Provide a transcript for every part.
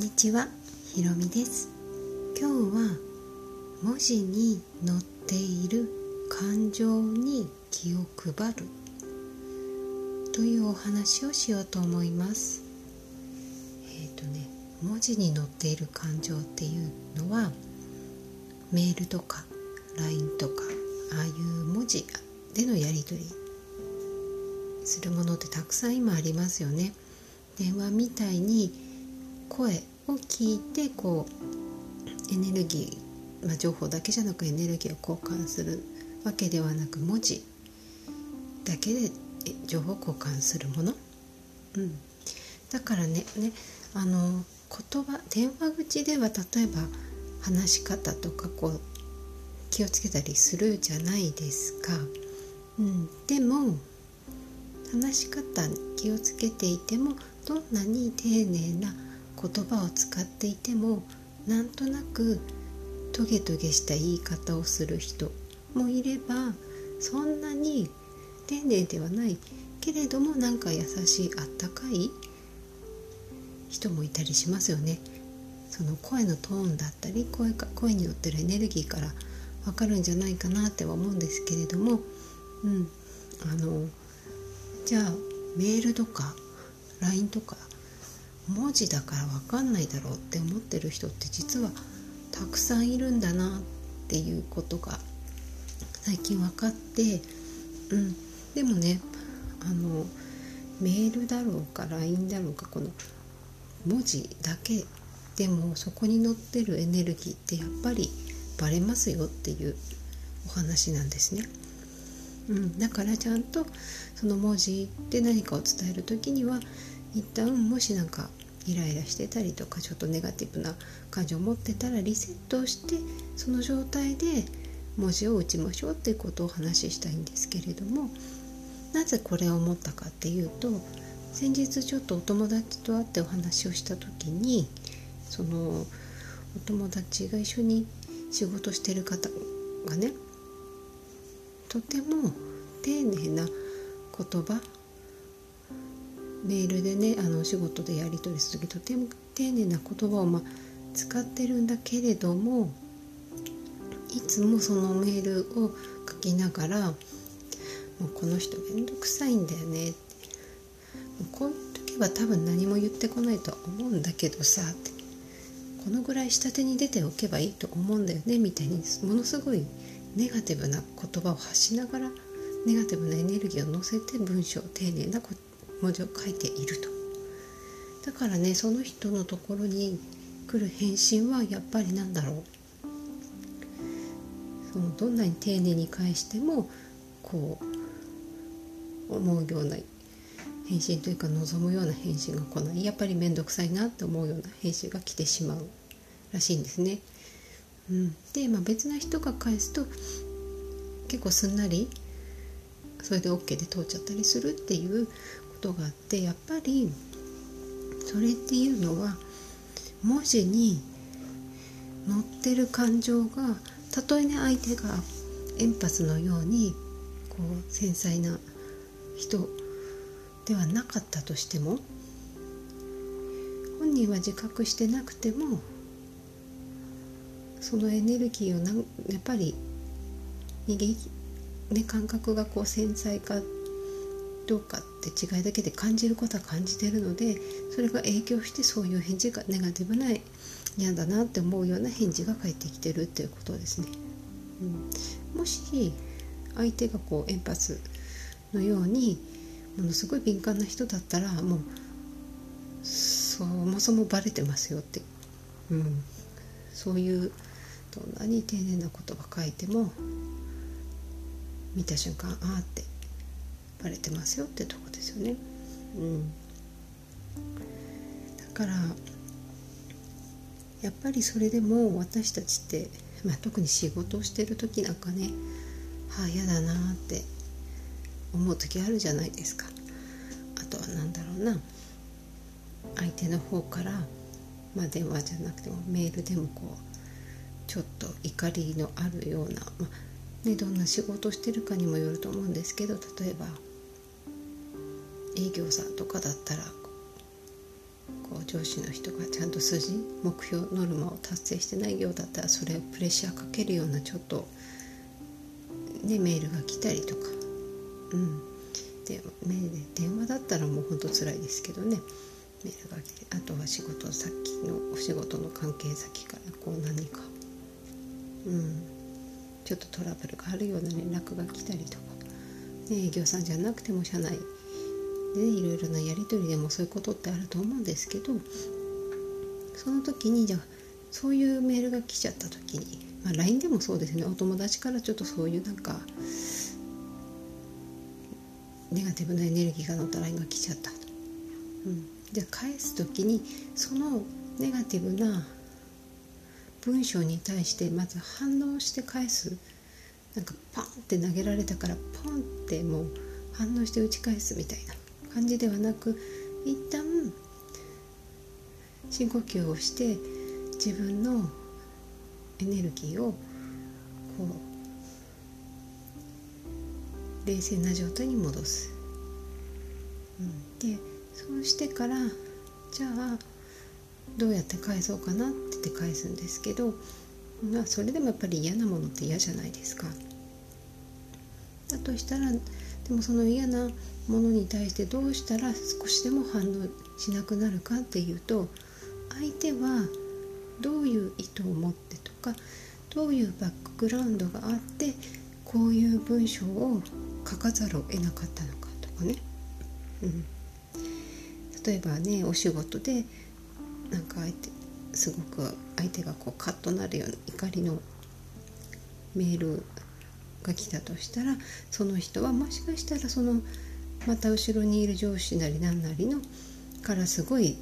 にちは、ひろみです。今日は文字に載っている感情に気を配るというお話をしようと思います。えっ、ー、とね文字に載っている感情っていうのはメールとか LINE とかああいう文字でのやり取りするものってたくさん今ありますよね。電話みたいに声を聞いてこうエネルギー、まあ、情報だけじゃなくエネルギーを交換するわけではなく文字だけで情報交換するもの、うん、だからねねあの言葉電話口では例えば話し方とかこう気をつけたりするじゃないですか、うん、でも話し方に気をつけていてもどんなに丁寧な言葉を使っていてもなんとなくトゲトゲした言い方をする人もいればそんなに丁寧ではないけれどもなんか優しいあったかい人もいたりしますよね。その声のトーンだったり声か声によってるエネルギーから分かるんじゃないかなっては思うんですけれども、うん、あのじゃあメールとか LINE とか文字だから分かんないだろうって思ってる人って実はたくさんいるんだなっていうことが最近分かって、うん、でもねあのメールだろうか LINE だろうかこの文字だけでもそこに載ってるエネルギーってやっぱりバレますよっていうお話なんですね。うん、だからちゃんとその文字で何かを伝える時には一旦もし何かイライラしてたりとかちょっとネガティブな感情を持ってたらリセットをしてその状態で文字を打ちましょうっていうことをお話ししたいんですけれどもなぜこれを思ったかっていうと先日ちょっとお友達と会ってお話をした時にそのお友達が一緒に仕事してる方がねとても丁寧な言葉メールでねあの仕事でやり取りする時とても丁寧な言葉を、まあ、使ってるんだけれどもいつもそのメールを書きながら「もうこの人めんどくさいんだよね」って「こういう時は多分何も言ってこないとは思うんだけどさ」って「このぐらい下手に出ておけばいいと思うんだよね」みたいにものすごいネガティブな言葉を発しながらネガティブなエネルギーを乗せて文章を丁寧な文字を書いていると。だからねその人のところに来る返信はやっぱりなんだろう。そのどんなに丁寧に返してもこう思うような返信というか望むような返信が来ない。やっぱり面倒くさいなって思うような返信が来てしまうらしいんですね。うん、で、まあ、別な人が返すと結構すんなりそれで OK で通っちゃったりするっていうことがあってやっぱりそれっていうのは文字に載ってる感情がたとえね相手がエンパスのようにこう繊細な人ではなかったとしても本人は自覚してなくてもそのエネルギーをなやっぱりね、感覚がこう繊細かどうかって違いだけで感じることは感じてるのでそれが影響してそういう返事がネガティブな嫌だなって思うような返事が返ってきてるっていうことですね。うん、もし相手がこうエンパスのようにものすごい敏感な人だったらもうそもそもバレてますよって、うん、そういうどんなに丁寧な言葉書いても見た瞬間ああってバレてますよってとこですよね。うん、だからやっぱりそれでも私たちって、まあ、特に仕事をしてる時なんかねはあ嫌だなって思う時あるじゃないですか。あとは何だろうな相手の方から、まあ、電話じゃなくてもメールでもこうちょっと怒りのあるような、まあね、どんな仕事をしてるかにもよると思うんですけど例えば営業さんとかだったらこう上司の人がちゃんと数字目標ノルマを達成してないようだったらそれをプレッシャーかけるようなちょっと、ね、メールが来たりとか、うん、でメールで電話だったらもうほんと辛いですけどね。メールが来てあとは仕事先のお仕事の関係先からこう何か、うん、ちょっとトラブルがあるような連絡が来たりとか、ね、営業さんじゃなくても社内で、ね、いろいろなやり取りでもそういうことってあると思うんですけどその時にじゃあそういうメールが来ちゃった時に、まあ、LINE でもそうですね。お友達からちょっとそういうなんかネガティブなエネルギーが乗った LINE が来ちゃった、うん、じゃあ返す時にそのネガティブな文章に対してまず反応して返す。なんかパンって投げられたからポンってもう反応して打ち返すみたいな。感じではなく一旦深呼吸をして自分のエネルギーをこう冷静な状態に戻す。うん、でそうしてからじゃあどうやって返そうかなってって返すんですけど、まあ、それでもやっぱり嫌なものって嫌じゃないですか。だとしたらでもその嫌なものに対してどうしたら少しでも反応しなくなるかっていうと相手はどういう意図を持ってとかどういうバックグラウンドがあってこういう文章を書かざるを得なかったのかとかね、うん、例えばねお仕事でなんか相手すごく相手がこうカッとなるような怒りのメールが来たとしたらその人はもしかしたらそのまた後ろにいる上司なり何なりのからすごい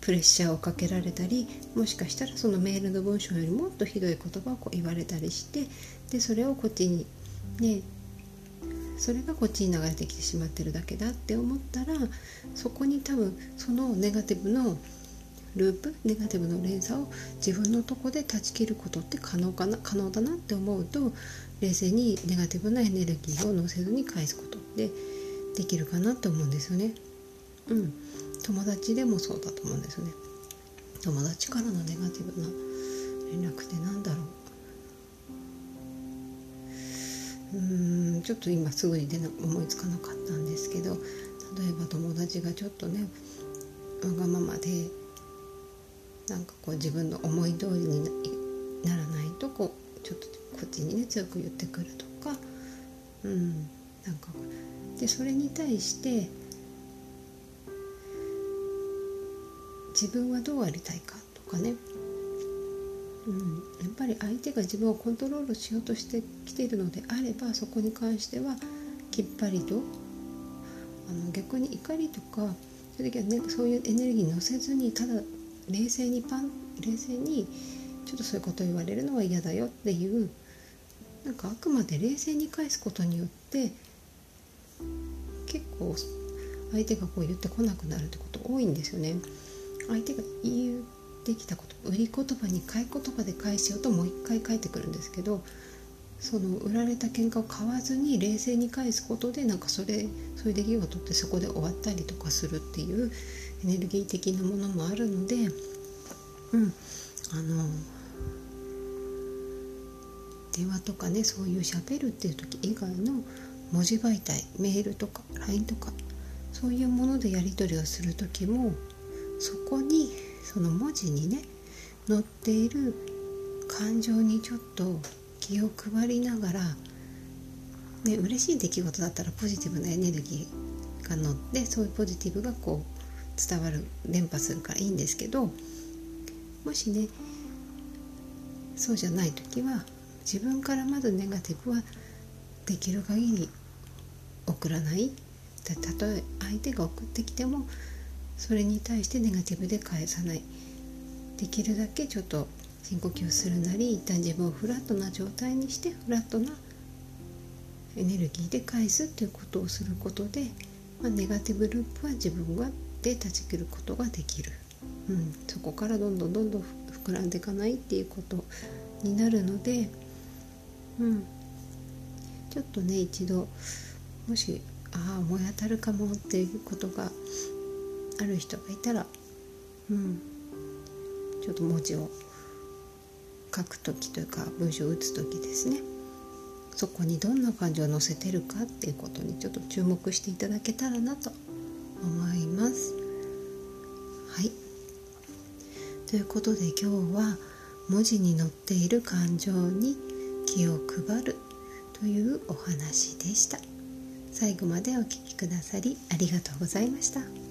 プレッシャーをかけられたりもしかしたらそのメールの文章よりもっとひどい言葉をこう言われたりしてでそれをこっちにねそれがこっちに流れてきてしまってるだけだって思ったらそこに多分そのネガティブのループネガティブの連鎖を自分のとこで断ち切ることって可能かな可能だなって思うと冷静にネガティブなエネルギーを乗せずに返すことってできるかなって思うんですよね。うん、友達でもそうだと思うんですよね。友達からのネガティブな連絡って何だろううんちょっと今すぐに出な思いつかなかったんですけど例えば友達がちょっとねわがままでなんかこう自分の思い通りにならないとこうちょっとこっちにね強く言ってくるとか。うん。なんかでそれに対して自分はどうありたいかとかね、うん、やっぱり相手が自分をコントロールしようとしてきているのであればそこに関してはきっぱりとあの逆に怒りとかそういう時は、ね、そういうエネルギー乗せずにただ冷静にパン冷静にちょっとそういうこと言われるのは嫌だよっていうなんかあくまで冷静に返すことによって結構相手がこう言ってこなくなるってこと多いんですよね。相手が言ってきたこと売り言葉に買い言葉で返しようともう一回返ってくるんですけどその売られた喧嘩を買わずに冷静に返すことでなんかそれそういう出来事ってそこで終わったりとかするっていうエネルギー的なものもあるのでうんあの電話とかねそういうしゃべるっていう時以外の文字媒体メールとか LINE とかそういうものでやり取りをする時もそこにその文字にね載っている感情にちょっと気を配りながら、ね、嬉しい出来事だったらポジティブなエネルギーが乗ってそういうポジティブがこう伝わる伝播するからいいんですけどもしねそうじゃない時は自分からまずネガティブはできる限り送らない。たとえ相手が送ってきてもそれに対してネガティブで返さない。できるだけちょっと深呼吸するなり一旦自分をフラットな状態にしてフラットなエネルギーで返すっていうことをすることで、まあ、ネガティブループは自分がで断ち切ることができる、うん、そこからどんどんどんどん膨らんでいかないっていうことになるので、うん、ちょっとね一度もしああ思い当たるかもっていうことがある人がいたらうん、ちょっと文字を書く時というか文章を打つ時ですね。そこにどんな感情を載せてるかっていうことにちょっと注目していただけたらなと思います。はい。ということで今日は文字に載っている感情に気を配るというお話でした。最後までお聴きくださりありがとうございました。